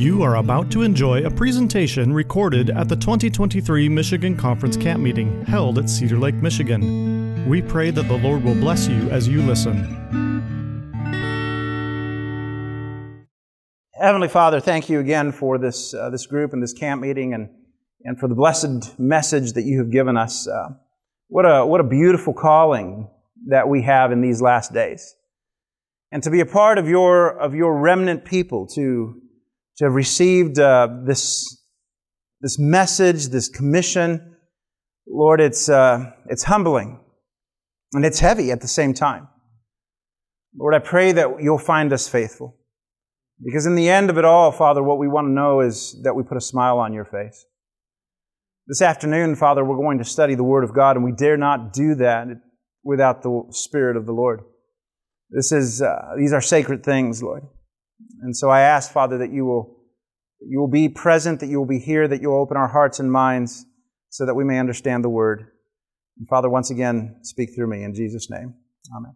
You are about to enjoy a presentation recorded at the 2023 Michigan Conference Camp Meeting held at Cedar Lake, Michigan. We pray that the Lord will bless you as you listen. Heavenly Father, thank you again for this, uh, this group and this camp meeting and, and for the blessed message that you have given us. Uh, what, a, what a beautiful calling that we have in these last days. And to be a part of your, of your remnant people, to, to have received uh, this, this message, this commission, Lord, it's, uh, it's humbling and it's heavy at the same time. Lord, I pray that you'll find us faithful. Because in the end of it all, Father, what we want to know is that we put a smile on your face. This afternoon, Father, we're going to study the Word of God, and we dare not do that without the Spirit of the Lord. This is, uh, these are sacred things, Lord. And so I ask, Father, that you will, you will be present, that you will be here, that you will open our hearts and minds so that we may understand the Word. And Father, once again, speak through me in Jesus' name. Amen.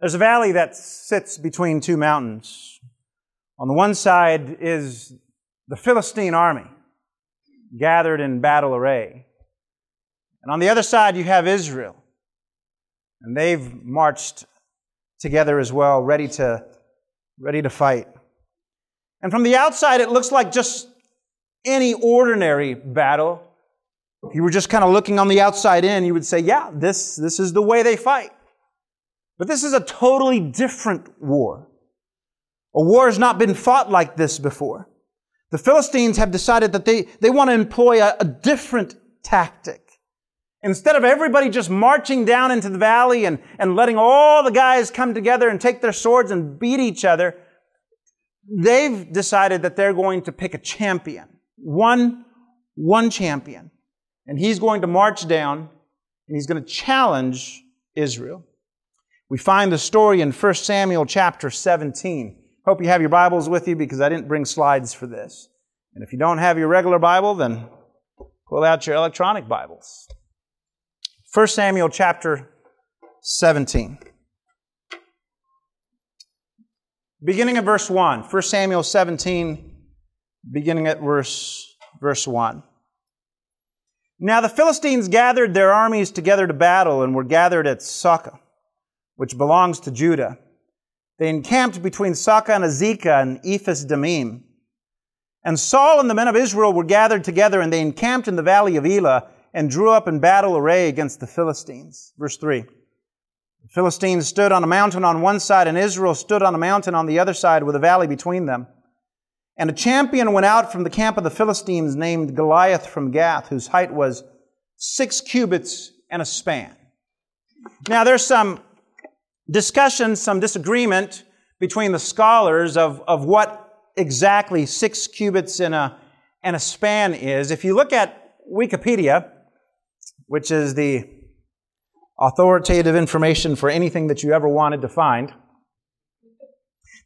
There's a valley that sits between two mountains. On the one side is the Philistine army gathered in battle array. And on the other side, you have Israel. And they've marched together as well, ready to, ready to fight. And from the outside, it looks like just any ordinary battle. If you were just kind of looking on the outside in, you would say, yeah, this, this is the way they fight. But this is a totally different war. A war has not been fought like this before. The Philistines have decided that they, they want to employ a, a different tactic. Instead of everybody just marching down into the valley and, and letting all the guys come together and take their swords and beat each other, they've decided that they're going to pick a champion. One, one champion. And he's going to march down and he's going to challenge Israel. We find the story in 1 Samuel chapter 17. Hope you have your Bibles with you because I didn't bring slides for this. And if you don't have your regular Bible, then pull out your electronic Bibles. 1 Samuel chapter 17. Beginning at verse 1. 1 Samuel 17, beginning at verse, verse 1. Now the Philistines gathered their armies together to battle and were gathered at Socoh, which belongs to Judah. They encamped between Socoh and Azekah and Ephes Dammim. And Saul and the men of Israel were gathered together, and they encamped in the valley of Elah and drew up in battle array against the Philistines. Verse 3. The Philistines stood on a mountain on one side, and Israel stood on a mountain on the other side with a valley between them. And a champion went out from the camp of the Philistines named Goliath from Gath, whose height was six cubits and a span. Now, there's some discussion, some disagreement between the scholars of, of what exactly six cubits and a, and a span is. If you look at Wikipedia, which is the authoritative information for anything that you ever wanted to find. Do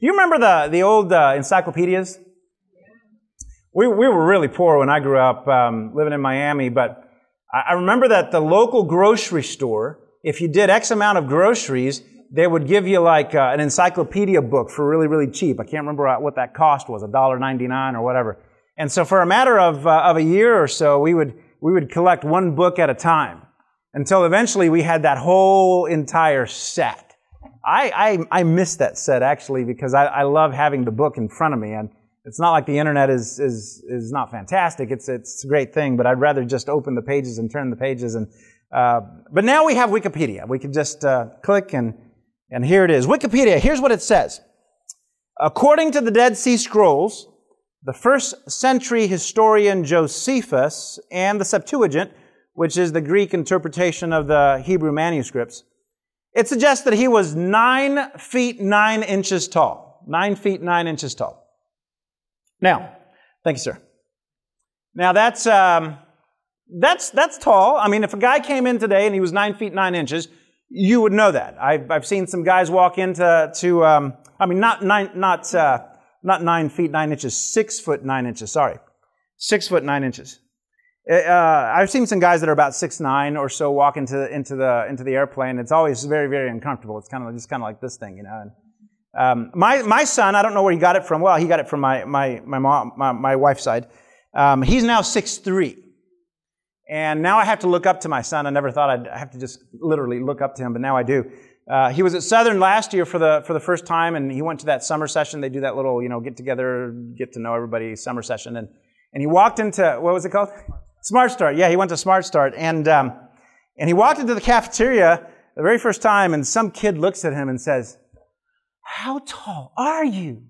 you remember the, the old uh, encyclopedias? We, we were really poor when I grew up um, living in Miami, but I, remember that the local grocery store, if you did X amount of groceries, they would give you like uh, an encyclopedia book for really, really cheap. I can't remember what that cost was, $1.99 or whatever. And so for a matter of, uh, of a year or so, we would we would collect one book at a time until eventually we had that whole entire set. I, I, I miss that set actually because I, I love having the book in front of me and it's not like the internet is, is, is not fantastic. It's, it's a great thing, but I'd rather just open the pages and turn the pages and, uh, but now we have Wikipedia. We can just uh, click and, and here it is. Wikipedia, here's what it says. According to the Dead Sea Scrolls, the first century historian Josephus and the Septuagint, which is the Greek interpretation of the Hebrew manuscripts, it suggests that he was nine feet nine inches tall. Nine feet nine inches tall. Now, thank you, sir. Now that's um, that's that's tall. I mean, if a guy came in today and he was nine feet nine inches, you would know that. I've, I've seen some guys walk into to. Um, I mean, not nine, not uh, not nine feet nine inches, six foot nine inches. Sorry, six foot nine inches. Uh, I've seen some guys that are about six nine or so walk into into the into the airplane. It's always very very uncomfortable. It's kind of just kind of like this thing, you know. And, Um, my, my son, I don't know where he got it from. Well, he got it from my, my, my mom, my, my wife's side. Um, he's now six three, And now I have to look up to my son. I never thought I'd have to just literally look up to him, but now I do. Uh, he was at Southern last year for the, for the first time, and he went to that summer session. They do that little, you know, get together, get to know everybody summer session. And, and he walked into, what was it called? Smart Start. Yeah, he went to Smart Start. And, um, and he walked into the cafeteria the very first time, and some kid looks at him and says, How tall are you?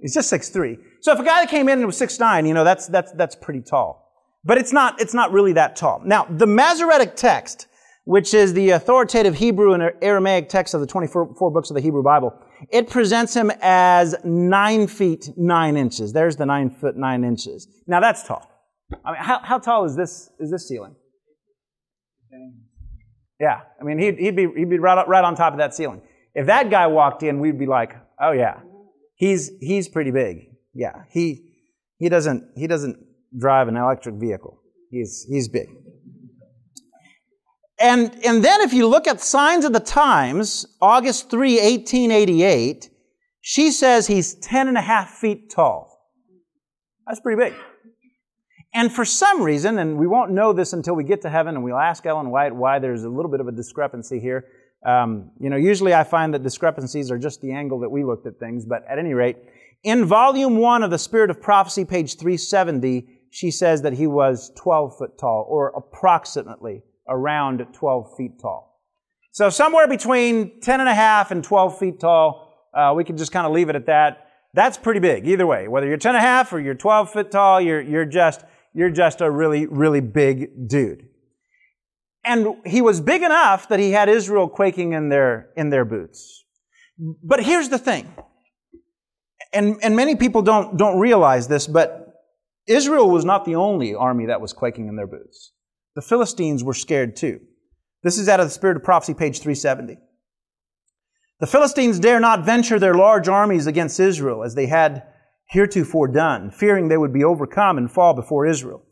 He's just six three. So if a guy that came in and was six nine, you know, that's, that's, that's pretty tall. But it's not, it's not really that tall. Now, the Masoretic text, which is the authoritative Hebrew and Aramaic text of the 24 books of the Hebrew Bible, it presents him as nine feet nine inches. There's the nine foot nine inches. Now that's tall. I mean, how, how tall is this, is this ceiling? Yeah, I mean, he'd, he'd be, he'd be right, right on top of that ceiling. If that guy walked in, we'd be like, oh yeah, he's, he's pretty big. Yeah, he, he doesn't, he doesn't drive an electric vehicle. He's, he's big. And, and then if you look at Signs of the Times, August 3, 1888, she says he's 10 and a half feet tall. That's pretty big. And for some reason, and we won't know this until we get to heaven, and we'll ask Ellen White why there's a little bit of a discrepancy here. Um, you know, usually I find that discrepancies are just the angle that we looked at things, but at any rate, in volume one of the Spirit of Prophecy, page 370, she says that he was 12 foot tall, or approximately around 12 feet tall. So somewhere between 10 and a half and 12 feet tall, uh, we can just kind of leave it at that. That's pretty big, either way. Whether you're 10 and a half or you're 12 feet tall, you're, you're just you're just a really, really big dude. And he was big enough that he had Israel quaking in their, in their boots. But here's the thing. And, and many people don't, don't realize this, but Israel was not the only army that was quaking in their boots. The Philistines were scared too. This is out of the Spirit of Prophecy, page 370. The Philistines dare not venture their large armies against Israel as they had heretofore done, fearing they would be overcome and fall before Israel.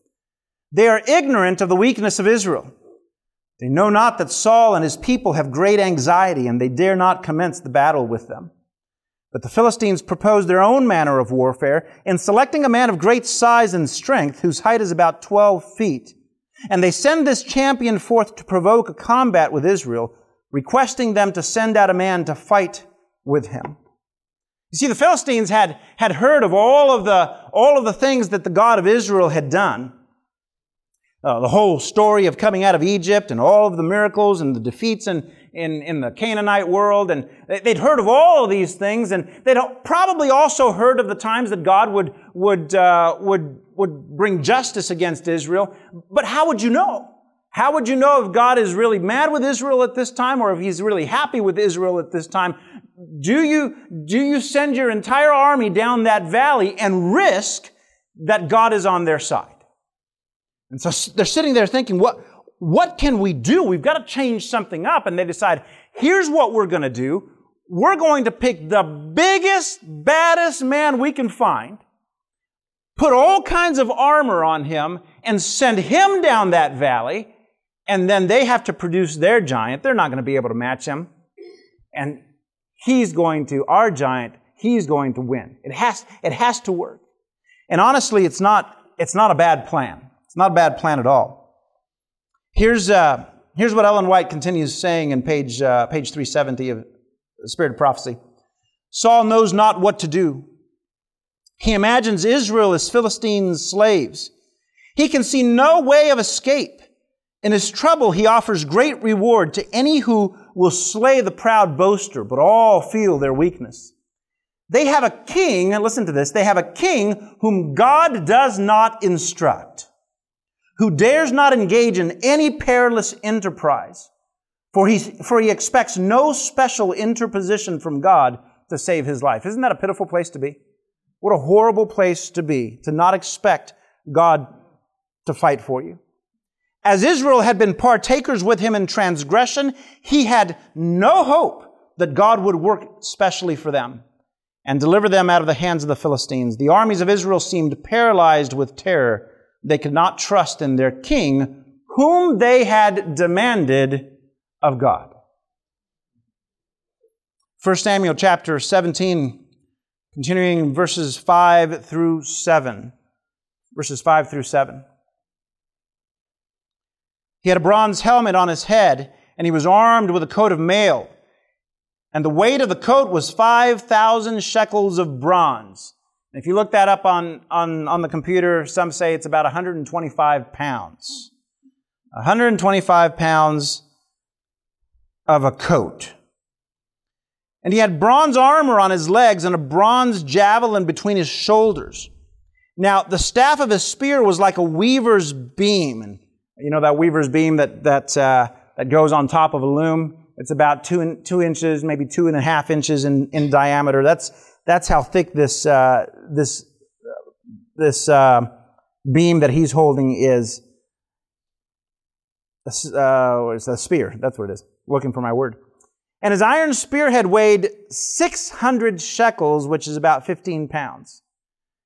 They are ignorant of the weakness of Israel. They know not that Saul and his people have great anxiety, and they dare not commence the battle with them. But the Philistines propose their own manner of warfare in selecting a man of great size and strength, whose height is about 12 feet. And they send this champion forth to provoke a combat with Israel, requesting them to send out a man to fight with him. You see, the Philistines had, had heard of all of, the, all of the things that the God of Israel had done. Uh, the whole story of coming out of Egypt and all of the miracles and the defeats in, in, in the Canaanite world. And they'd heard of all of these things. And they'd probably also heard of the times that God would, would, uh, would, would bring justice against Israel. But how would you know? How would you know if God is really mad with Israel at this time or if he's really happy with Israel at this time? Do you, do you send your entire army down that valley and risk that God is on their side? And so they're sitting there thinking, what, what can we do? We've got to change something up. And they decide, here's what we're going to do. We're going to pick the biggest, baddest man we can find, put all kinds of armor on him, and send him down that valley. And then they have to produce their giant. They're not going to be able to match him. And he's going to, our giant, he's going to win. It has, it has to work. And honestly, it's not, it's not a bad plan. It's not a bad plan at all. Here's, uh, here's what Ellen White continues saying in page, uh, page 370 of the Spirit of Prophecy. Saul knows not what to do. He imagines Israel as Philistine slaves. He can see no way of escape. In his trouble, he offers great reward to any who will slay the proud boaster, but all feel their weakness. They have a king, and listen to this, they have a king whom God does not instruct, who dares not engage in any perilous enterprise, for he, for he expects no special interposition from God to save his life. Isn't that a pitiful place to be? What a horrible place to be, to not expect God to fight for you. As Israel had been partakers with him in transgression, he had no hope that God would work specially for them and deliver them out of the hands of the Philistines. The armies of Israel seemed paralyzed with terror. They could not trust in their king, whom they had demanded of God. 1 Samuel chapter 17, continuing verses 5 through 7. Verses 5 through 7. He had a bronze helmet on his head, and he was armed with a coat of mail. And the weight of the coat was 5,000 shekels of bronze. if you look that up on, on, on the computer, some say it's about 125 pounds. 125 pounds of a coat. And he had bronze armor on his legs and a bronze javelin between his shoulders. Now, the staff of his spear was like a weaver's beam. And you know that weaver's beam that, that, uh, that goes on top of a loom? It's about two, in, two inches, maybe two and a half inches in, in diameter. That's, that's how thick this, uh, this, this uh, beam that he's holding is. Uh, it's a spear. That's what it is. Looking for my word. And his iron spearhead weighed 600 shekels, which is about 15 pounds.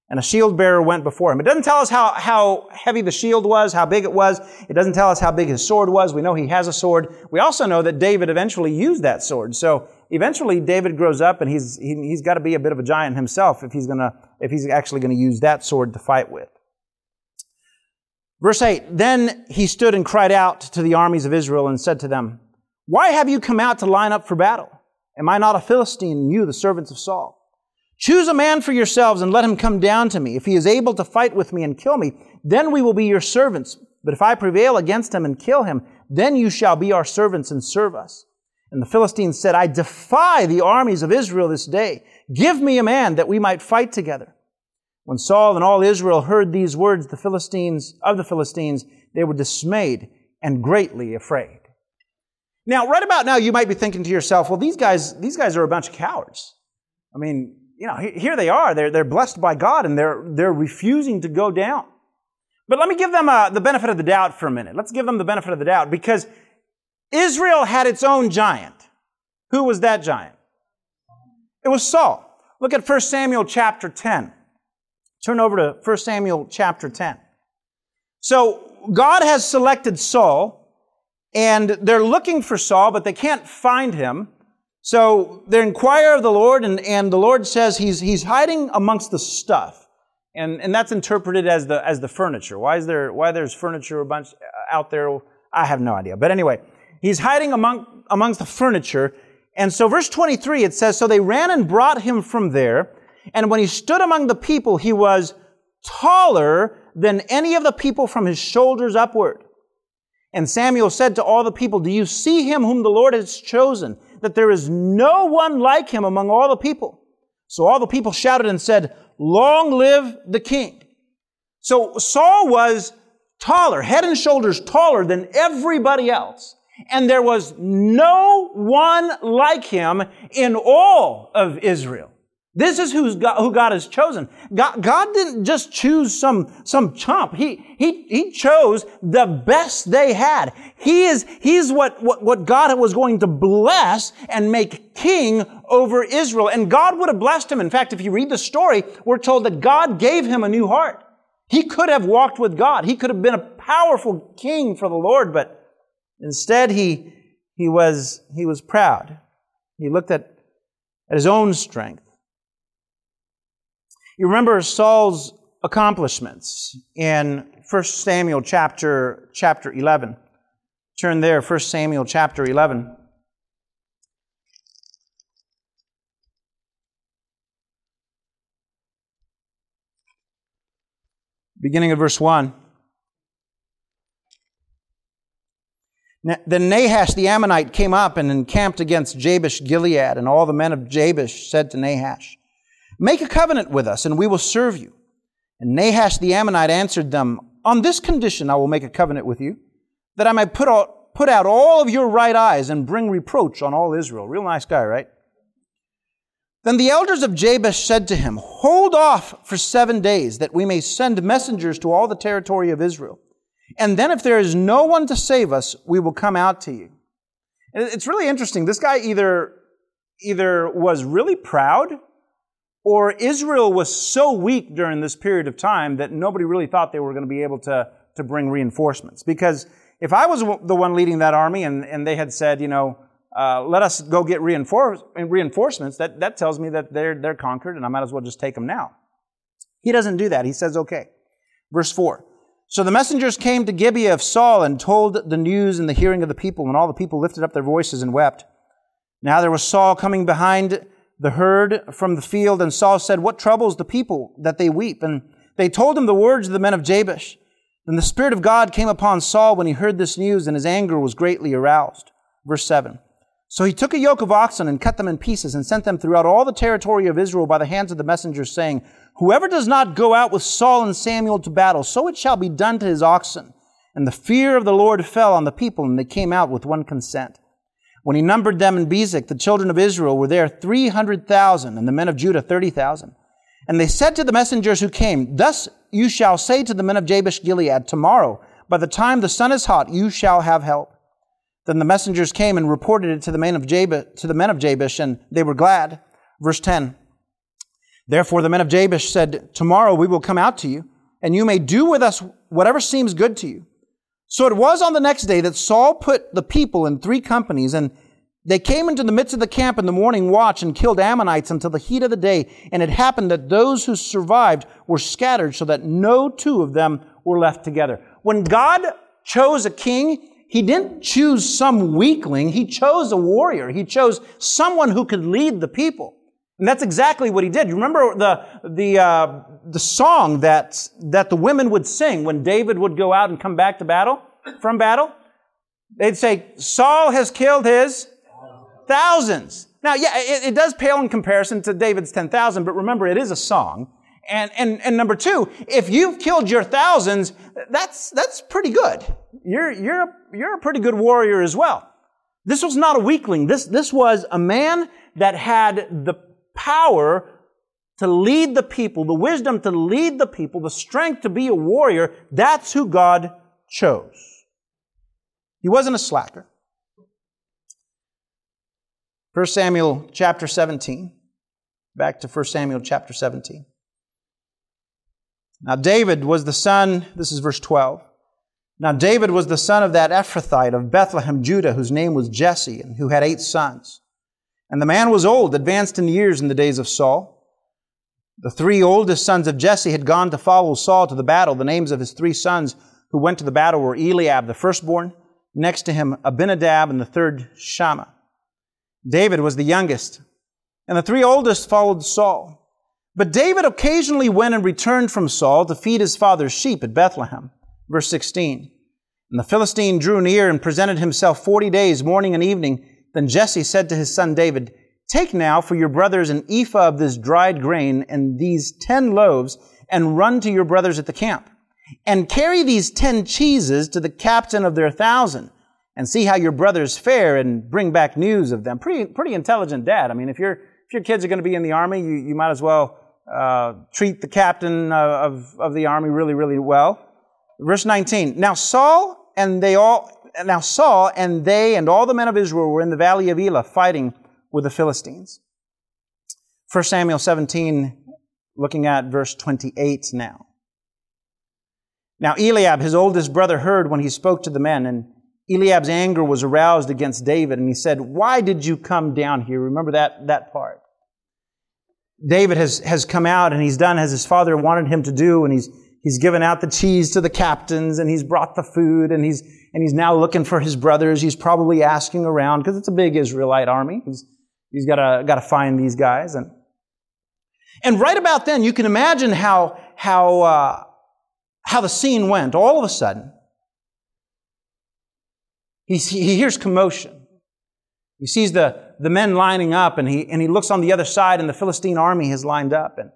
And a shield bearer went before him. It doesn't tell us how, how heavy the shield was, how big it was. It doesn't tell us how big his sword was. We know he has a sword. We also know that David eventually used that sword. So eventually David grows up and he's, he, he's got to be a bit of a giant himself if he's gonna, if he's actually gonna use that sword to fight with. Verse 8, Then he stood and cried out to the armies of Israel and said to them, why have you come out to line up for battle? Am I not a Philistine and you the servants of Saul? Choose a man for yourselves and let him come down to me. If he is able to fight with me and kill me, then we will be your servants. But if I prevail against him and kill him, then you shall be our servants and serve us. And the Philistines said, I defy the armies of Israel this day. Give me a man that we might fight together. When Saul and all Israel heard these words, the Philistines, of the Philistines, they were dismayed and greatly afraid. Now, right about now, you might be thinking to yourself, well, these guys, these guys are a bunch of cowards. I mean, you know, here they are. They're, they're blessed by God and they're, they're refusing to go down. But let me give them uh, the benefit of the doubt for a minute. Let's give them the benefit of the doubt because Israel had its own giant. Who was that giant? It was Saul. Look at 1 Samuel chapter 10. Turn over to 1 Samuel chapter 10. So God has selected Saul and they're looking for Saul, but they can't find him. So they inquire of the Lord, and, and the Lord says he's, he's hiding amongst the stuff. And, and that's interpreted as the, as the furniture. Why is there, why there's furniture a bunch uh, out there? I have no idea. But anyway, he's hiding among, amongst the furniture. And so verse 23, it says, So they ran and brought him from there. And when he stood among the people, he was taller than any of the people from his shoulders upward. And Samuel said to all the people, Do you see him whom the Lord has chosen? That there is no one like him among all the people. So all the people shouted and said, Long live the king. So Saul was taller, head and shoulders taller than everybody else. And there was no one like him in all of Israel. This is who's God, who God has chosen. God, God, didn't just choose some, some chump. He, he, he chose the best they had. He is, he's what, what, what God was going to bless and make king over Israel. And God would have blessed him. In fact, if you read the story, we're told that God gave him a new heart. He could have walked with God. He could have been a powerful king for the Lord, but instead he, he was, he was proud. He looked at, at his own strength. You remember Saul's accomplishments in 1 Samuel chapter, chapter 11. Turn there, 1 Samuel chapter 11. Beginning of verse 1. Then Nahash the Ammonite came up and encamped against Jabesh Gilead, and all the men of Jabesh said to Nahash, Make a covenant with us, and we will serve you. And Nahash the Ammonite answered them, On this condition I will make a covenant with you, that I may put out, put out all of your right eyes and bring reproach on all Israel. Real nice guy, right? Then the elders of Jabesh said to him, Hold off for seven days, that we may send messengers to all the territory of Israel. And then if there is no one to save us, we will come out to you. And it's really interesting. This guy either, either was really proud or Israel was so weak during this period of time that nobody really thought they were going to be able to, to bring reinforcements. Because if I was the one leading that army and, and they had said, you know, uh, let us go get reinforce, reinforcements, that, that tells me that they're, they're conquered and I might as well just take them now. He doesn't do that. He says, okay. Verse 4. So the messengers came to Gibeah of Saul and told the news in the hearing of the people, and all the people lifted up their voices and wept. Now there was Saul coming behind the herd from the field, and Saul said, What troubles the people that they weep? And they told him the words of the men of Jabesh. Then the Spirit of God came upon Saul when he heard this news, and his anger was greatly aroused. Verse 7. So he took a yoke of oxen and cut them in pieces and sent them throughout all the territory of Israel by the hands of the messengers, saying, Whoever does not go out with Saul and Samuel to battle, so it shall be done to his oxen. And the fear of the Lord fell on the people, and they came out with one consent. When he numbered them in Bezek, the children of Israel were there 300,000, and the men of Judah 30,000. And they said to the messengers who came, Thus you shall say to the men of Jabesh Gilead, Tomorrow, by the time the sun is hot, you shall have help. Then the messengers came and reported it to the men of Jabesh, to the men of Jabesh, and they were glad. Verse 10. Therefore the men of Jabesh said, Tomorrow we will come out to you, and you may do with us whatever seems good to you. So it was on the next day that Saul put the people in three companies, and they came into the midst of the camp in the morning watch and killed Ammonites until the heat of the day. And it happened that those who survived were scattered so that no two of them were left together. When God chose a king, he didn't choose some weakling. He chose a warrior. He chose someone who could lead the people. And that's exactly what he did. You remember the, the, uh, the song that, that the women would sing when David would go out and come back to battle, from battle? They'd say, Saul has killed his thousands. Now, yeah, it, it does pale in comparison to David's 10,000, but remember, it is a song. And, and, and number two, if you've killed your thousands, that's, that's pretty good. You're, you're, you're a pretty good warrior as well. This was not a weakling. This, this was a man that had the power to lead the people, the wisdom to lead the people, the strength to be a warrior. That's who God chose. He wasn't a slacker. 1 Samuel chapter 17. Back to 1 Samuel chapter 17. Now, David was the son, this is verse 12. Now, David was the son of that Ephrathite of Bethlehem, Judah, whose name was Jesse, and who had eight sons. And the man was old, advanced in years in the days of Saul. The three oldest sons of Jesse had gone to follow Saul to the battle. The names of his three sons who went to the battle were Eliab, the firstborn, next to him Abinadab, and the third Shammah. David was the youngest, and the three oldest followed Saul. But David occasionally went and returned from Saul to feed his father's sheep at Bethlehem. Verse 16. And the Philistine drew near and presented himself forty days, morning and evening. Then Jesse said to his son David, Take now for your brothers an ephah of this dried grain and these ten loaves, and run to your brothers at the camp. And carry these ten cheeses to the captain of their thousand, and see how your brothers fare, and bring back news of them. Pretty, pretty intelligent dad. I mean, if, you if your kids are going to be in the army, you, you might as well uh, treat the captain of, of the army really, really well. Verse 19. Now Saul and they all, now Saul and they and all the men of Israel were in the valley of Elah fighting with the Philistines. 1 Samuel 17, looking at verse 28 now. Now Eliab, his oldest brother, heard when he spoke to the men, and Eliab's anger was aroused against David, and he said, Why did you come down here? Remember that, that part. David has, has come out and he's done as his father wanted him to do, and he's, he's given out the cheese to the captains, and he's brought the food, and he's, and he's now looking for his brothers. He's probably asking around, because it's a big Israelite army. He's, he's gotta, gotta find these guys. And, and right about then, you can imagine how, how, uh, how the scene went. All of a sudden, he, he hears commotion. He sees the, the men lining up and he, and he looks on the other side and the Philistine army has lined up. And,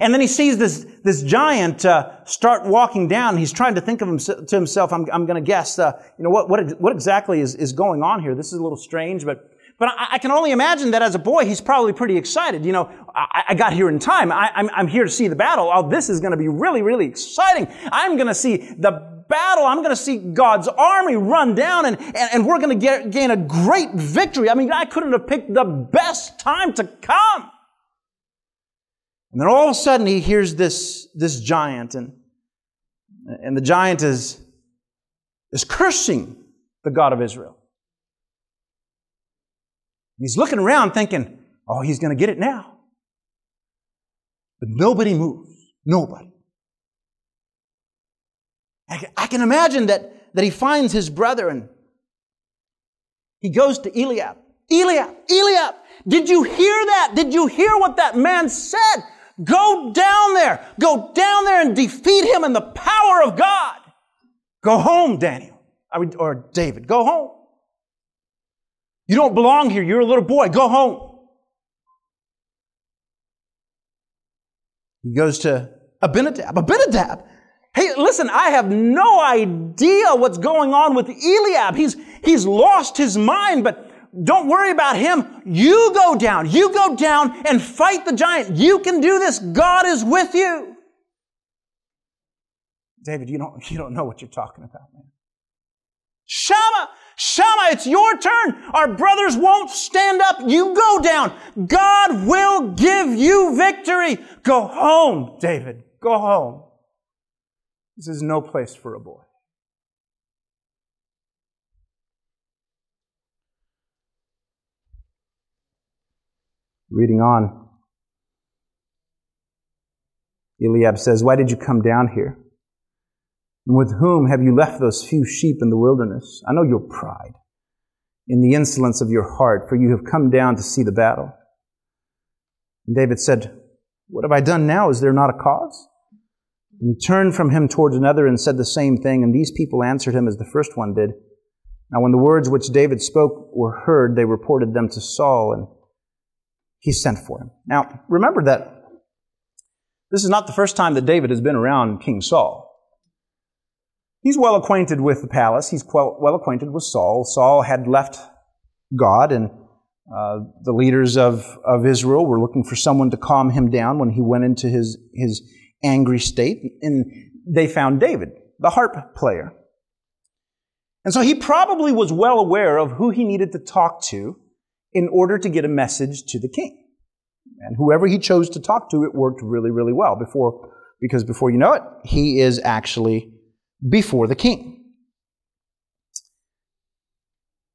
and then he sees this, this giant uh, start walking down. He's trying to think of himself, to himself, I'm, I'm going to guess, uh, you know, what, what, what exactly is, is going on here? This is a little strange, but, but I, I can only imagine that as a boy, he's probably pretty excited. You know, I, I got here in time. I, I'm, I'm here to see the battle. Oh, this is going to be really, really exciting. I'm going to see the battle. I'm going to see God's army run down and, and, and we're going to gain a great victory. I mean, I couldn't have picked the best time to come. And then all of a sudden he hears this, this giant and, and the giant is, is cursing the God of Israel. He's looking around thinking, oh, he's going to get it now. But nobody moves. Nobody. I can imagine that, that he finds his brother and he goes to Eliab. Eliab, Eliab, did you hear that? Did you hear what that man said? Go down there. Go down there and defeat him in the power of God. Go home, Daniel. or David. Go home. You don't belong here. You're a little boy. Go home. He goes to Abinadab. Abinadab. Hey, listen, I have no idea what's going on with Eliab. He's, he's lost his mind, but don't worry about him. You go down. You go down and fight the giant. You can do this. God is with you. David, you don't, you don't know what you're talking about, man. Shammah, Shammah, it's your turn. Our brothers won't stand up. You go down. God will give you victory. Go home, David. Go home. This is no place for a boy. Reading on, Eliab says, Why did you come down here? And with whom have you left those few sheep in the wilderness? I know your pride in the insolence of your heart, for you have come down to see the battle. And David said, What have I done now? Is there not a cause? And he turned from him towards another and said the same thing, and these people answered him as the first one did. Now, when the words which David spoke were heard, they reported them to Saul, and he sent for him. Now, remember that this is not the first time that David has been around King Saul. He's well acquainted with the palace. He's well acquainted with Saul. Saul had left God, and uh, the leaders of, of Israel were looking for someone to calm him down when he went into his, his angry state. And they found David, the harp player. And so he probably was well aware of who he needed to talk to in order to get a message to the king. And whoever he chose to talk to, it worked really, really well before, because before you know it, he is actually before the king.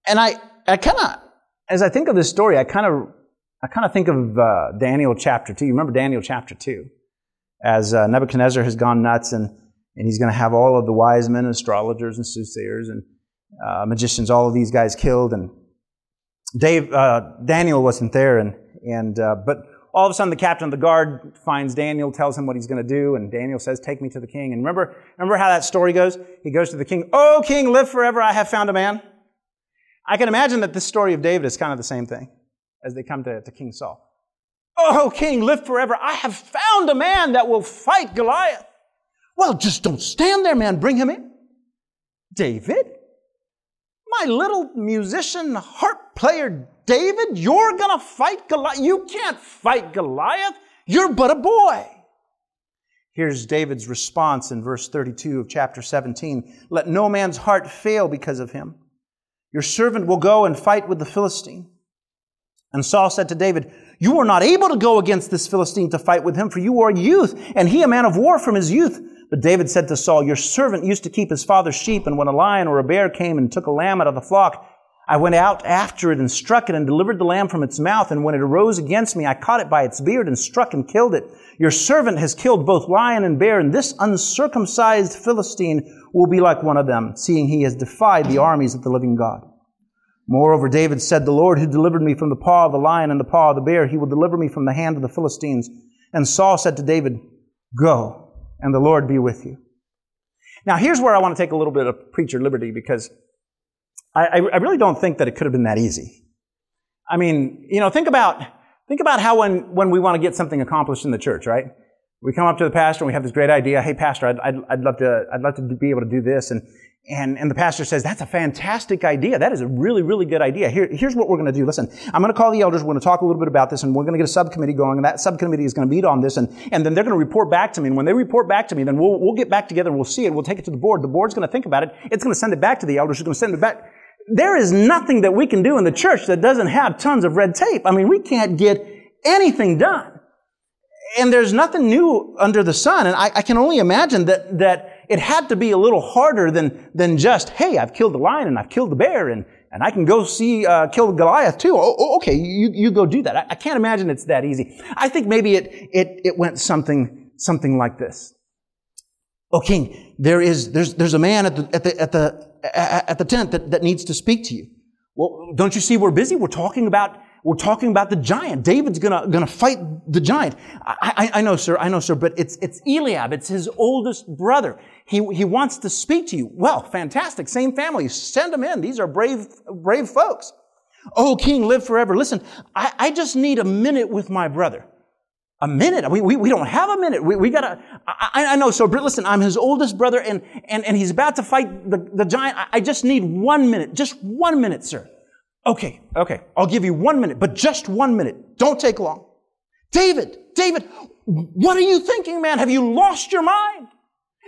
And I, I kind of, as I think of this story, I kind of, I kind of think of uh, Daniel chapter two. You remember Daniel chapter two, as uh, Nebuchadnezzar has gone nuts and and he's going to have all of the wise men, astrologers, and soothsayers, and uh, magicians, all of these guys killed, and Dave, uh, Daniel wasn't there, and, and uh, but all of a sudden the captain of the guard finds Daniel, tells him what he's going to do, and Daniel says, "Take me to the king." And remember, remember how that story goes? He goes to the king. "Oh, king, live forever! I have found a man." I can imagine that this story of David is kind of the same thing as they come to, to King Saul. Oh, king, live forever! I have found a man that will fight Goliath. Well, just don't stand there, man. Bring him in. David? My little musician, harp player David, you're to fight Goliath. You can't fight Goliath. You're but a boy. Here's David's response in verse 32 of chapter 17 Let no man's heart fail because of him. Your servant will go and fight with the Philistine. And Saul said to David, You are not able to go against this Philistine to fight with him, for you are a youth, and he a man of war from his youth. But David said to Saul, Your servant used to keep his father's sheep, and when a lion or a bear came and took a lamb out of the flock, I went out after it and struck it and delivered the lamb from its mouth. And when it arose against me, I caught it by its beard and struck and killed it. Your servant has killed both lion and bear, and this uncircumcised Philistine will be like one of them, seeing he has defied the armies of the living God. Moreover, David said, The Lord who delivered me from the paw of the lion and the paw of the bear, he will deliver me from the hand of the Philistines. And Saul said to David, Go and the Lord be with you. Now, here's where I want to take a little bit of preacher liberty because I, I really don't think that it could have been that easy. I mean, you know, think about, think about how when, when we want to get something accomplished in the church, right? We come up to the pastor and we have this great idea. Hey, pastor, I'd, I'd, I'd love to, I'd love to be able to do this. And, and, and the pastor says, that's a fantastic idea. That is a really, really good idea. Here, here's what we're going to do. Listen, I'm going to call the elders. We're going to talk a little bit about this and we're going to get a subcommittee going and that subcommittee is going to meet on this and, and then they're going to report back to me. And when they report back to me, then we'll, we'll get back together. and We'll see it. We'll take it to the board. The board's going to think about it. It's going to send it back to the elders. Who's going to send it back. There is nothing that we can do in the church that doesn't have tons of red tape. I mean, we can't get anything done. And there's nothing new under the sun. And I, I can only imagine that, that it had to be a little harder than, than just, hey, I've killed the lion and I've killed the bear and and I can go see, uh, kill Goliath too. Oh, oh, okay, you, you go do that. I, I can't imagine it's that easy. I think maybe it, it, it went something, something like this. Oh, king, there is, there's, there's a man at the, at the, at the, at the tent that, that needs to speak to you. Well, don't you see we're busy? We're talking about, we're talking about the giant. David's gonna, gonna fight the giant. I, I, I know, sir, I know, sir, but it's, it's Eliab. It's his oldest brother. He, he wants to speak to you. Well, fantastic. Same family. Send them in. These are brave, brave folks. Oh, king, live forever. Listen, I, I just need a minute with my brother. A minute? We, we, we don't have a minute. We, we gotta, I, I know. So listen, I'm his oldest brother and, and, and he's about to fight the, the giant. I, I just need one minute. Just one minute, sir. Okay, okay. I'll give you one minute, but just one minute. Don't take long. David, David, what are you thinking, man? Have you lost your mind?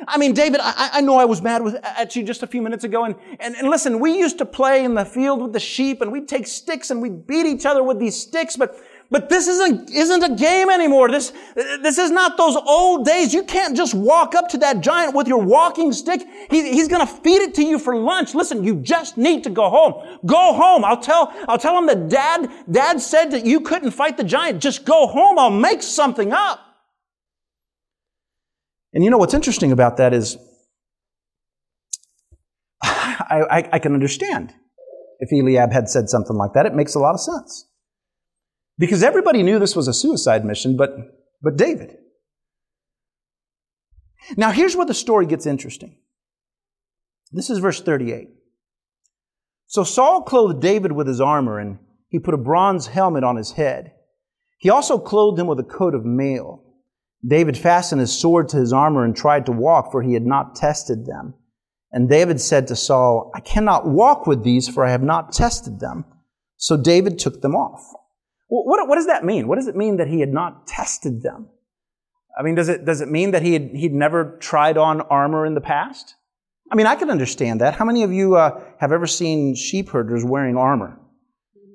I mean, David, I, I, know I was mad with, at you just a few minutes ago. And, and, and listen, we used to play in the field with the sheep and we'd take sticks and we'd beat each other with these sticks. But but this isn't, isn't a game anymore. This, this is not those old days. You can't just walk up to that giant with your walking stick. He, he's going to feed it to you for lunch. Listen, you just need to go home. Go home. I'll tell, I'll tell him that dad, dad said that you couldn't fight the giant. Just go home. I'll make something up. And you know what's interesting about that is I, I, I can understand if Eliab had said something like that. It makes a lot of sense. Because everybody knew this was a suicide mission, but, but David. Now, here's where the story gets interesting. This is verse 38. So Saul clothed David with his armor, and he put a bronze helmet on his head. He also clothed him with a coat of mail. David fastened his sword to his armor and tried to walk, for he had not tested them. And David said to Saul, I cannot walk with these, for I have not tested them. So David took them off. What, what does that mean? What does it mean that he had not tested them? I mean, does it, does it mean that he had, he'd never tried on armor in the past? I mean, I can understand that. How many of you uh, have ever seen sheep herders wearing armor?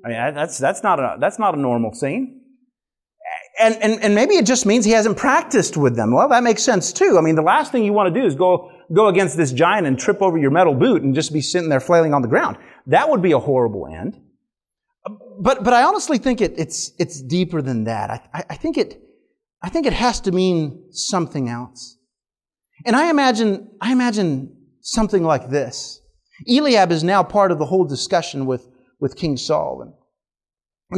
I mean, that's, that's, not a, that's not a normal scene. And, and, and maybe it just means he hasn't practiced with them. Well, that makes sense too. I mean, the last thing you want to do is go, go against this giant and trip over your metal boot and just be sitting there flailing on the ground. That would be a horrible end. But, but I honestly think it, it's, it's deeper than that. I, I, think it, I think it has to mean something else. And I imagine, I imagine something like this. Eliab is now part of the whole discussion with, with King Saul. And,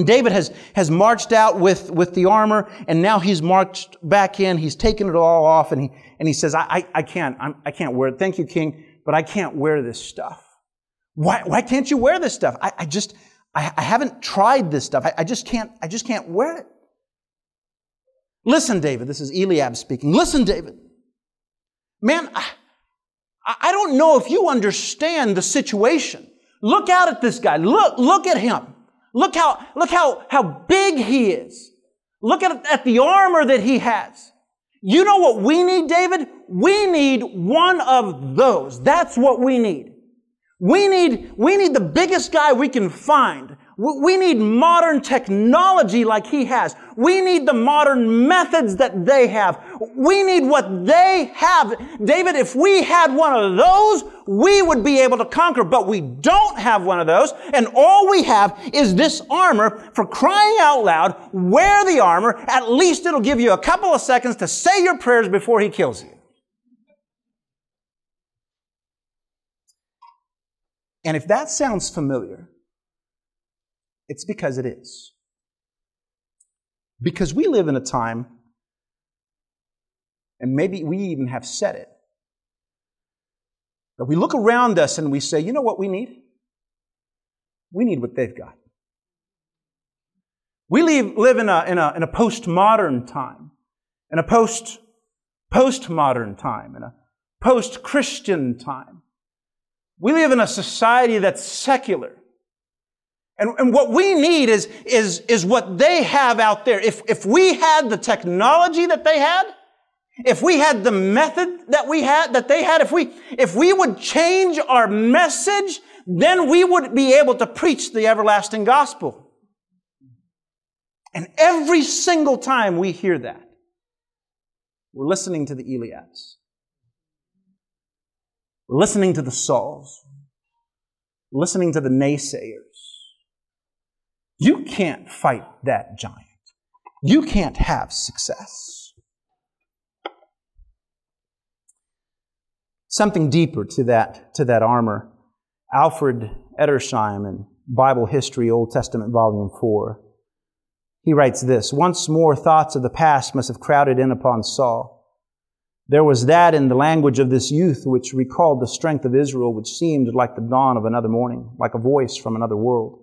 David has, has marched out with, with the armor, and now he's marched back in. He's taken it all off, and he, and he says, I, I, I can't, I'm, I can not wear it. Thank you, King, but I can't wear this stuff. Why, why can't you wear this stuff? I, I just, I, I haven't tried this stuff. I, I just can't, I just can't wear it. Listen, David, this is Eliab speaking. Listen, David. Man, I, I don't know if you understand the situation. Look out at this guy. Look, look at him. Look how, look how, how big he is. Look at, at the armor that he has. You know what we need, David? We need one of those. That's what we need. We need, we need the biggest guy we can find. We need modern technology like he has. We need the modern methods that they have. We need what they have. David, if we had one of those, we would be able to conquer, but we don't have one of those, and all we have is this armor. For crying out loud, wear the armor. At least it'll give you a couple of seconds to say your prayers before he kills you. And if that sounds familiar, it's because it is. Because we live in a time, and maybe we even have said it, that we look around us and we say, you know what we need? We need what they've got. We live, live in a, in a, in a postmodern time, in a post, postmodern time, in a post Christian time. We live in a society that's secular. And, and what we need is, is, is what they have out there. If, if we had the technology that they had, if we had the method that we had, that they had, if we, if we would change our message, then we would be able to preach the everlasting gospel. And every single time we hear that, we're listening to the Eliabs. We're listening to the Sauls. We're listening to the naysayers. You can't fight that giant. You can't have success. Something deeper to that, to that armor. Alfred Edersheim in Bible History, Old Testament, Volume 4. He writes this Once more, thoughts of the past must have crowded in upon Saul. There was that in the language of this youth which recalled the strength of Israel, which seemed like the dawn of another morning, like a voice from another world.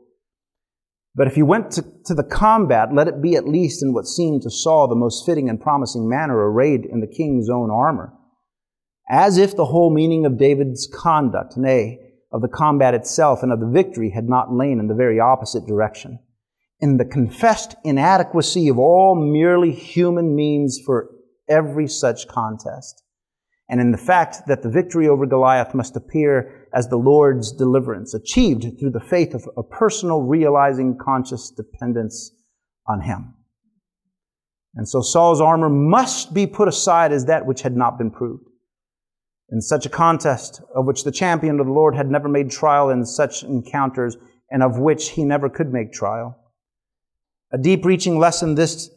But if he went to, to, the combat, let it be at least in what seemed to Saul the most fitting and promising manner, arrayed in the king's own armor. As if the whole meaning of David's conduct, nay, of the combat itself and of the victory, had not lain in the very opposite direction. In the confessed inadequacy of all merely human means for every such contest and in the fact that the victory over Goliath must appear as the Lord's deliverance, achieved through the faith of a personal, realizing, conscious dependence on Him. And so Saul's armor must be put aside as that which had not been proved. In such a contest, of which the champion of the Lord had never made trial in such encounters, and of which he never could make trial. A deep reaching lesson this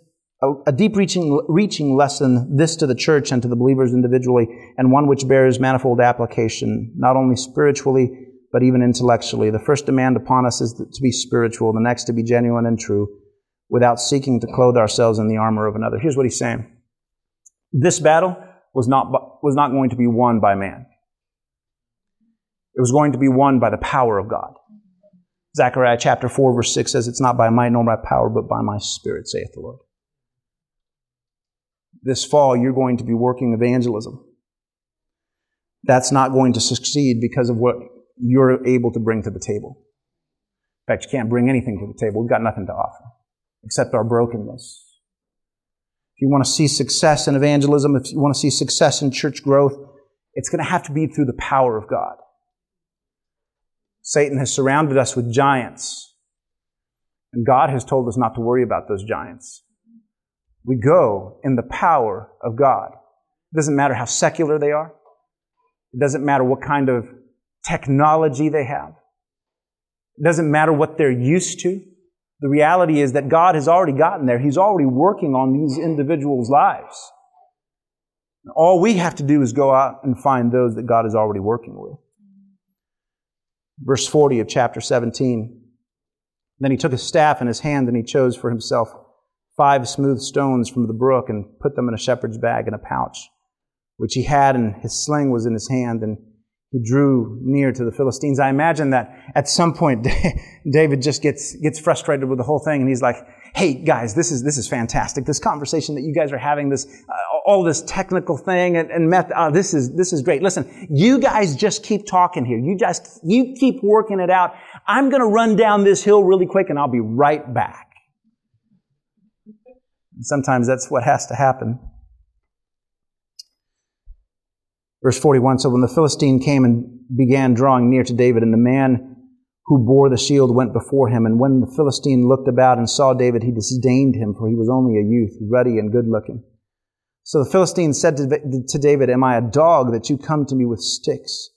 a, deep reaching, reaching lesson, this to the church and to the believers individually, and one which bears manifold application, not only spiritually, but even intellectually. The first demand upon us is to be spiritual, the next to be genuine and true, without seeking to clothe ourselves in the armor of another. Here's what he's saying. This battle was not, was not going to be won by man. It was going to be won by the power of God. Zechariah chapter 4 verse 6 says, It's not by might nor by power, but by my spirit, saith the Lord this fall you're going to be working evangelism. That's not going to succeed because of what you're able to bring to the table. In fact, you can't bring anything to the table. We've got nothing to offer except our brokenness. If you want to see success in evangelism, if you want to see success in church growth, it's going to have to be through the power of God. Satan has surrounded us with giants, and God has told us not to worry about those giants. We go in the power of God. It doesn't matter how secular they are. It doesn't matter what kind of technology they have. It doesn't matter what they're used to. The reality is that God has already gotten there. He's already working on these individuals' lives. All we have to do is go out and find those that God is already working with. Verse 40 of chapter 17. Then he took a staff in his hand and he chose for himself five smooth stones from the brook and put them in a shepherd's bag in a pouch, which he had, and his sling was in his hand, and he drew near to the Philistines. I imagine that at some point David just gets, gets frustrated with the whole thing, and he's like, hey, guys, this is, this is fantastic. This conversation that you guys are having, this, uh, all this technical thing and, and method, uh, this is, this is great. Listen, you guys just keep talking here. You just, you keep working it out. I'm going to run down this hill really quick and I'll be right back. And sometimes that's what has to happen. Verse 41 So when the Philistine came and began drawing near to David, and the man who bore the shield went before him, and when the Philistine looked about and saw David, he disdained him, for he was only a youth, ruddy and good looking. So the Philistine said to David, Am I a dog that you come to me with sticks?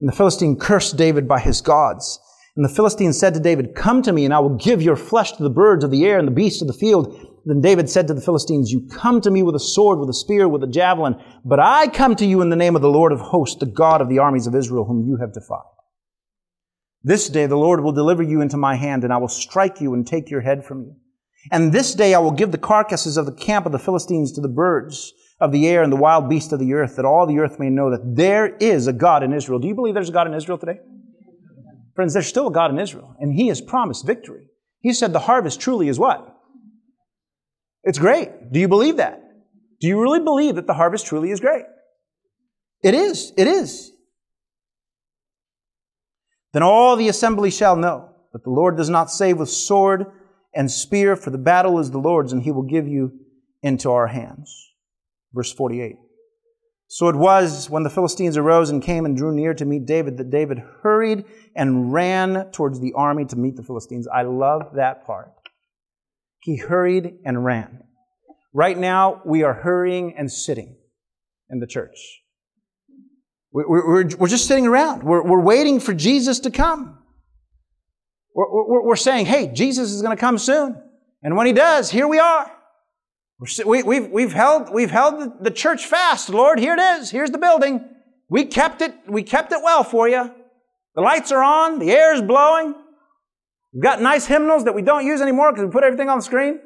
And the Philistine cursed David by his gods. And the Philistine said to David, Come to me, and I will give your flesh to the birds of the air and the beasts of the field. Then David said to the Philistines, You come to me with a sword, with a spear, with a javelin, but I come to you in the name of the Lord of hosts, the God of the armies of Israel, whom you have defied. This day the Lord will deliver you into my hand, and I will strike you and take your head from you. And this day I will give the carcasses of the camp of the Philistines to the birds of the air and the wild beasts of the earth, that all the earth may know that there is a God in Israel. Do you believe there's a God in Israel today? Friends, there's still a God in Israel, and He has promised victory. He said the harvest truly is what? It's great. Do you believe that? Do you really believe that the harvest truly is great? It is. It is. Then all the assembly shall know that the Lord does not save with sword and spear, for the battle is the Lord's, and he will give you into our hands. Verse 48. So it was when the Philistines arose and came and drew near to meet David that David hurried and ran towards the army to meet the Philistines. I love that part. He hurried and ran. Right now, we are hurrying and sitting in the church. We're, we're, we're just sitting around. We're, we're waiting for Jesus to come. We're, we're saying, hey, Jesus is going to come soon. And when he does, here we are. We, we've, we've held, we've held the church fast. Lord, here it is. Here's the building. We kept it, we kept it well for you. The lights are on, the air is blowing. We've got nice hymnals that we don't use anymore because we put everything on the screen.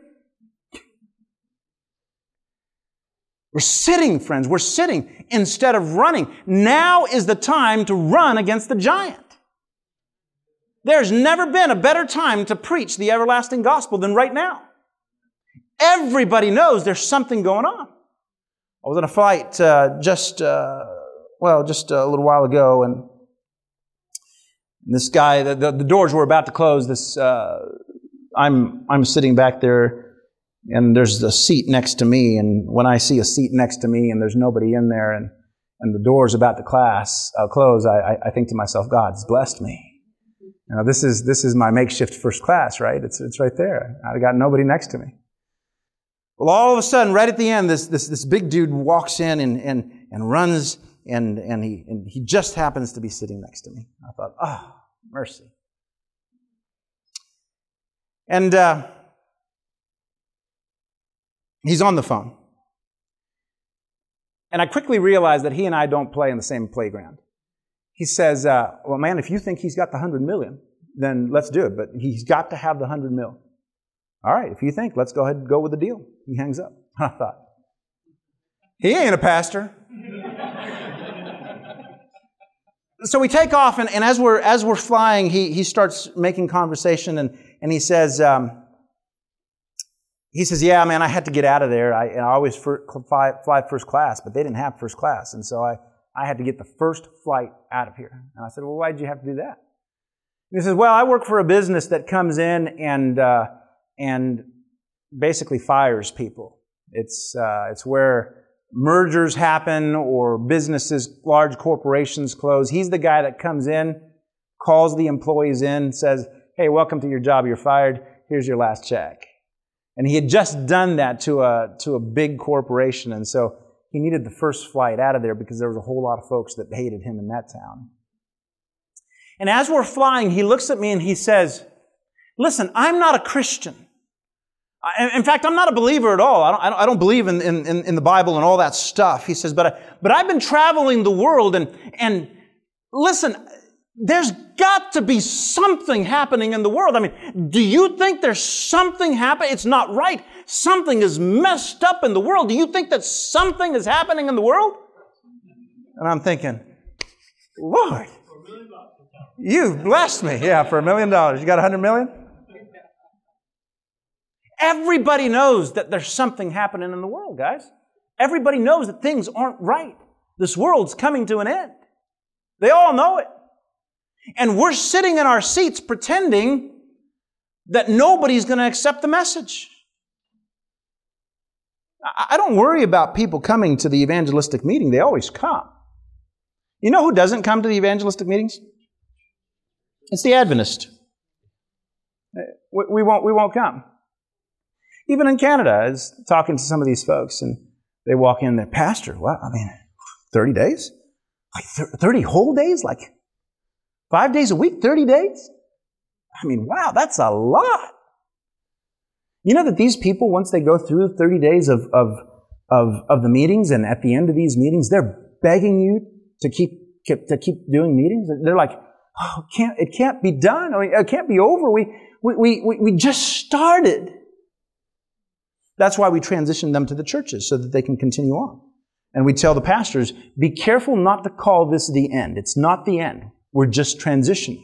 We're sitting, friends. We're sitting instead of running. Now is the time to run against the giant. There's never been a better time to preach the everlasting gospel than right now. Everybody knows there's something going on. I was on a flight uh, just, uh, well, just a little while ago, and this guy, the, the, the doors were about to close. This, uh, I'm, I'm sitting back there, and there's a seat next to me, and when I see a seat next to me and there's nobody in there, and, and the door's about to class, uh, close, I, I think to myself, God's blessed me. You know, this is, this is my makeshift first class, right? It's, it's right there. I got nobody next to me. Well, all of a sudden, right at the end, this, this, this big dude walks in and, and, and runs, and, and, he, and he just happens to be sitting next to me. I thought, oh, mercy. And uh, he's on the phone. And I quickly realized that he and I don't play in the same playground. He says, uh, Well, man, if you think he's got the 100 million, then let's do it. But he's got to have the 100 mil. All right, if you think, let's go ahead and go with the deal. He hangs up. I thought, he ain't a pastor. So we take off, and, and, as, we're, as we're flying, he, he starts making conversation, and, and he says, um, he says, yeah, man, I had to get out of there. I, I always fly, fly first class, but they didn't have first class. And so I, I had to get the first flight out of here. And I said, well, why did you have to do that? And he says, well, I work for a business that comes in and, uh, and basically fires people. It's, uh, it's where mergers happen or businesses, large corporations close. He's the guy that comes in, calls the employees in, says, hey, welcome to your job, you're fired, here's your last check. And he had just done that to a, to a big corporation. And so he needed the first flight out of there because there was a whole lot of folks that hated him in that town. And as we're flying, he looks at me and he says, Listen, I'm not a Christian. In fact, I'm not a believer at all. I don't, I don't believe in, in, in the Bible and all that stuff. He says, but, I, but I've been traveling the world and, and listen, there's got to be something happening in the world. I mean, do you think there's something happening? It's not right. Something is messed up in the world. Do you think that something is happening in the world? And I'm thinking, Lord, you've blessed me. Yeah, for a million dollars. You got a hundred million? Everybody knows that there's something happening in the world, guys. Everybody knows that things aren't right. This world's coming to an end. They all know it. And we're sitting in our seats pretending that nobody's going to accept the message. I don't worry about people coming to the evangelistic meeting. They always come. You know who doesn't come to the evangelistic meetings? It's the Adventist. We won't, we won't come. Even in Canada, I was talking to some of these folks, and they walk in, they're, Pastor, what? I mean, 30 days? Like 30 whole days? Like Five days a week, 30 days? I mean, wow, that's a lot. You know that these people, once they go through 30 days of, of, of, of the meetings, and at the end of these meetings, they're begging you to keep, keep to keep doing meetings. They're like, oh, can't, it can't be done. I mean, it can't be over. We, we, we, we just started. That's why we transition them to the churches so that they can continue on. And we tell the pastors, be careful not to call this the end. It's not the end. We're just transitioning.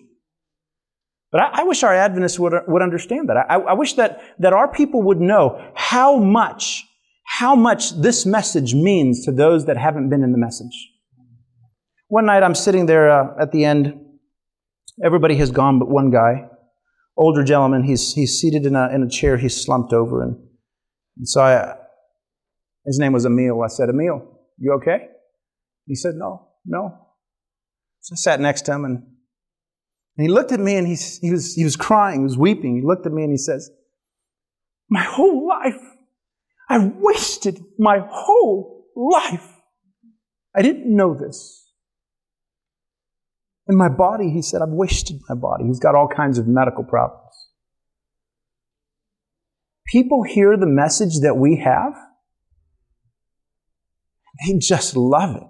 But I, I wish our Adventists would, would understand that. I, I wish that, that our people would know how much, how much this message means to those that haven't been in the message. One night I'm sitting there uh, at the end. Everybody has gone but one guy. Older gentleman. He's, he's seated in a, in a chair. He's slumped over. And, and so I, his name was Emil. I said, Emil, you okay? He said, no, no. So I sat next to him and, and he looked at me and he, he, was, he was crying, he was weeping. He looked at me and he says, My whole life, I wasted my whole life. I didn't know this. In my body, he said, I've wasted my body. He's got all kinds of medical problems. People hear the message that we have, they just love it.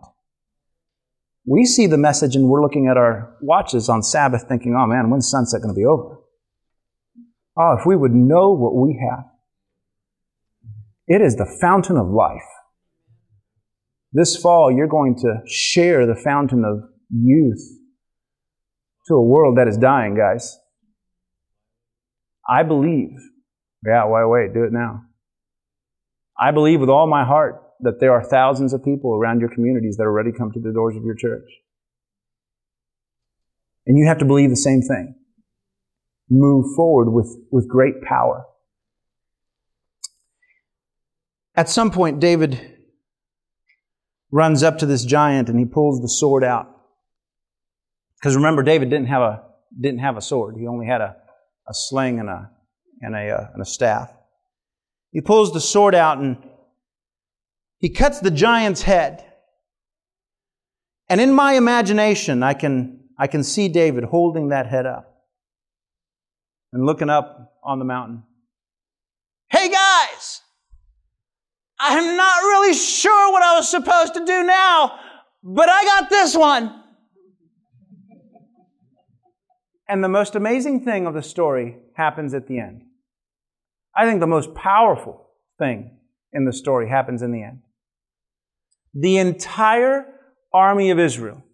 We see the message and we're looking at our watches on Sabbath thinking, oh man, when's sunset going to be over? Oh, if we would know what we have. It is the fountain of life. This fall, you're going to share the fountain of youth to a world that is dying, guys. I believe. Yeah, why wait? Do it now. I believe with all my heart that there are thousands of people around your communities that are ready to come to the doors of your church. And you have to believe the same thing. Move forward with, with great power. At some point, David runs up to this giant and he pulls the sword out. Because remember, David didn't have a, didn't have a sword. He only had a, a sling and a, and, a, uh, and a staff. He pulls the sword out and he cuts the giant's head. And in my imagination, I can, I can see David holding that head up and looking up on the mountain. Hey guys! I'm not really sure what I was supposed to do now, but I got this one. And the most amazing thing of the story happens at the end. I think the most powerful thing in the story happens in the end. The entire army of Israel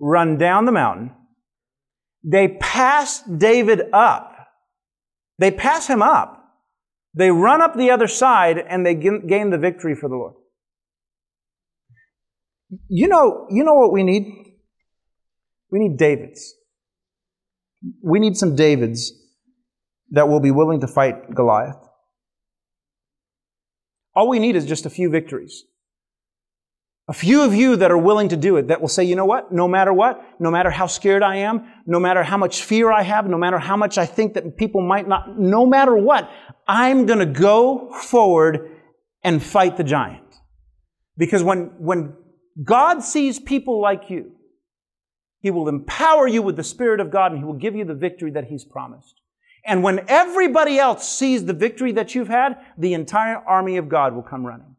run down the mountain. They pass David up. They pass him up. They run up the other side and they gain the victory for the Lord. You know, you know what we need? We need Davids. We need some Davids that will be willing to fight Goliath. All we need is just a few victories. A few of you that are willing to do it, that will say, you know what? No matter what, no matter how scared I am, no matter how much fear I have, no matter how much I think that people might not, no matter what, I'm gonna go forward and fight the giant. Because when, when God sees people like you, He will empower you with the Spirit of God and He will give you the victory that He's promised. And when everybody else sees the victory that you've had, the entire army of God will come running.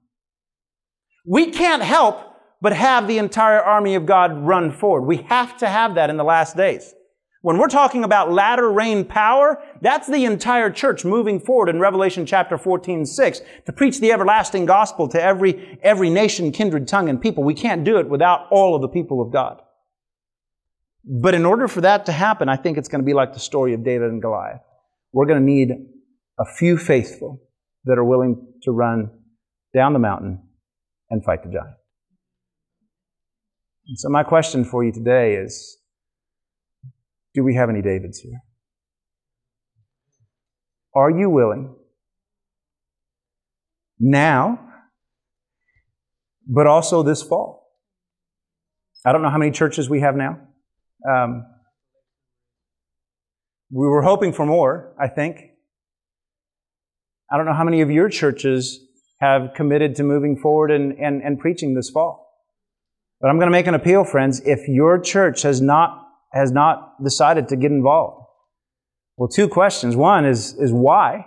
We can't help but have the entire army of God run forward. We have to have that in the last days. When we're talking about latter rain power, that's the entire church moving forward in Revelation chapter 14, 6 to preach the everlasting gospel to every, every nation, kindred, tongue, and people. We can't do it without all of the people of God. But in order for that to happen, I think it's going to be like the story of David and Goliath. We're going to need a few faithful that are willing to run down the mountain and fight the giant. And so, my question for you today is Do we have any Davids here? Are you willing now, but also this fall? I don't know how many churches we have now. Um, we were hoping for more, I think. I don't know how many of your churches have committed to moving forward and, and, and preaching this fall. But I'm going to make an appeal, friends. If your church has not, has not decided to get involved, well, two questions. One is, is why?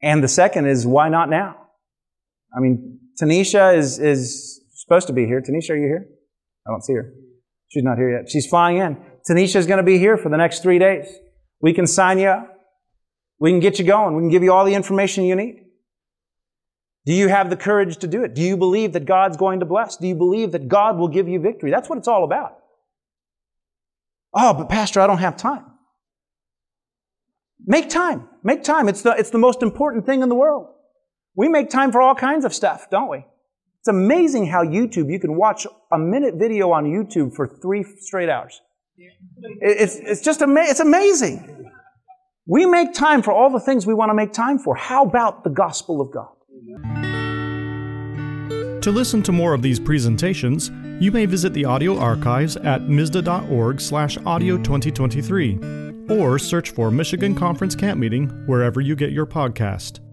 And the second is why not now? I mean, Tanisha is, is supposed to be here. Tanisha, are you here? I don't see her. She's not here yet. She's flying in. Tanisha is going to be here for the next three days. We can sign you up. We can get you going. We can give you all the information you need. Do you have the courage to do it? Do you believe that God's going to bless? Do you believe that God will give you victory? That's what it's all about. Oh, but Pastor, I don't have time. Make time. Make time. It's the, it's the most important thing in the world. We make time for all kinds of stuff, don't we? It's amazing how YouTube, you can watch a minute video on YouTube for three straight hours. It's, it's just ama- it's amazing. We make time for all the things we want to make time for. How about the gospel of God? To listen to more of these presentations, you may visit the audio archives at misda.org slash audio 2023 or search for Michigan Conference Camp Meeting wherever you get your podcast.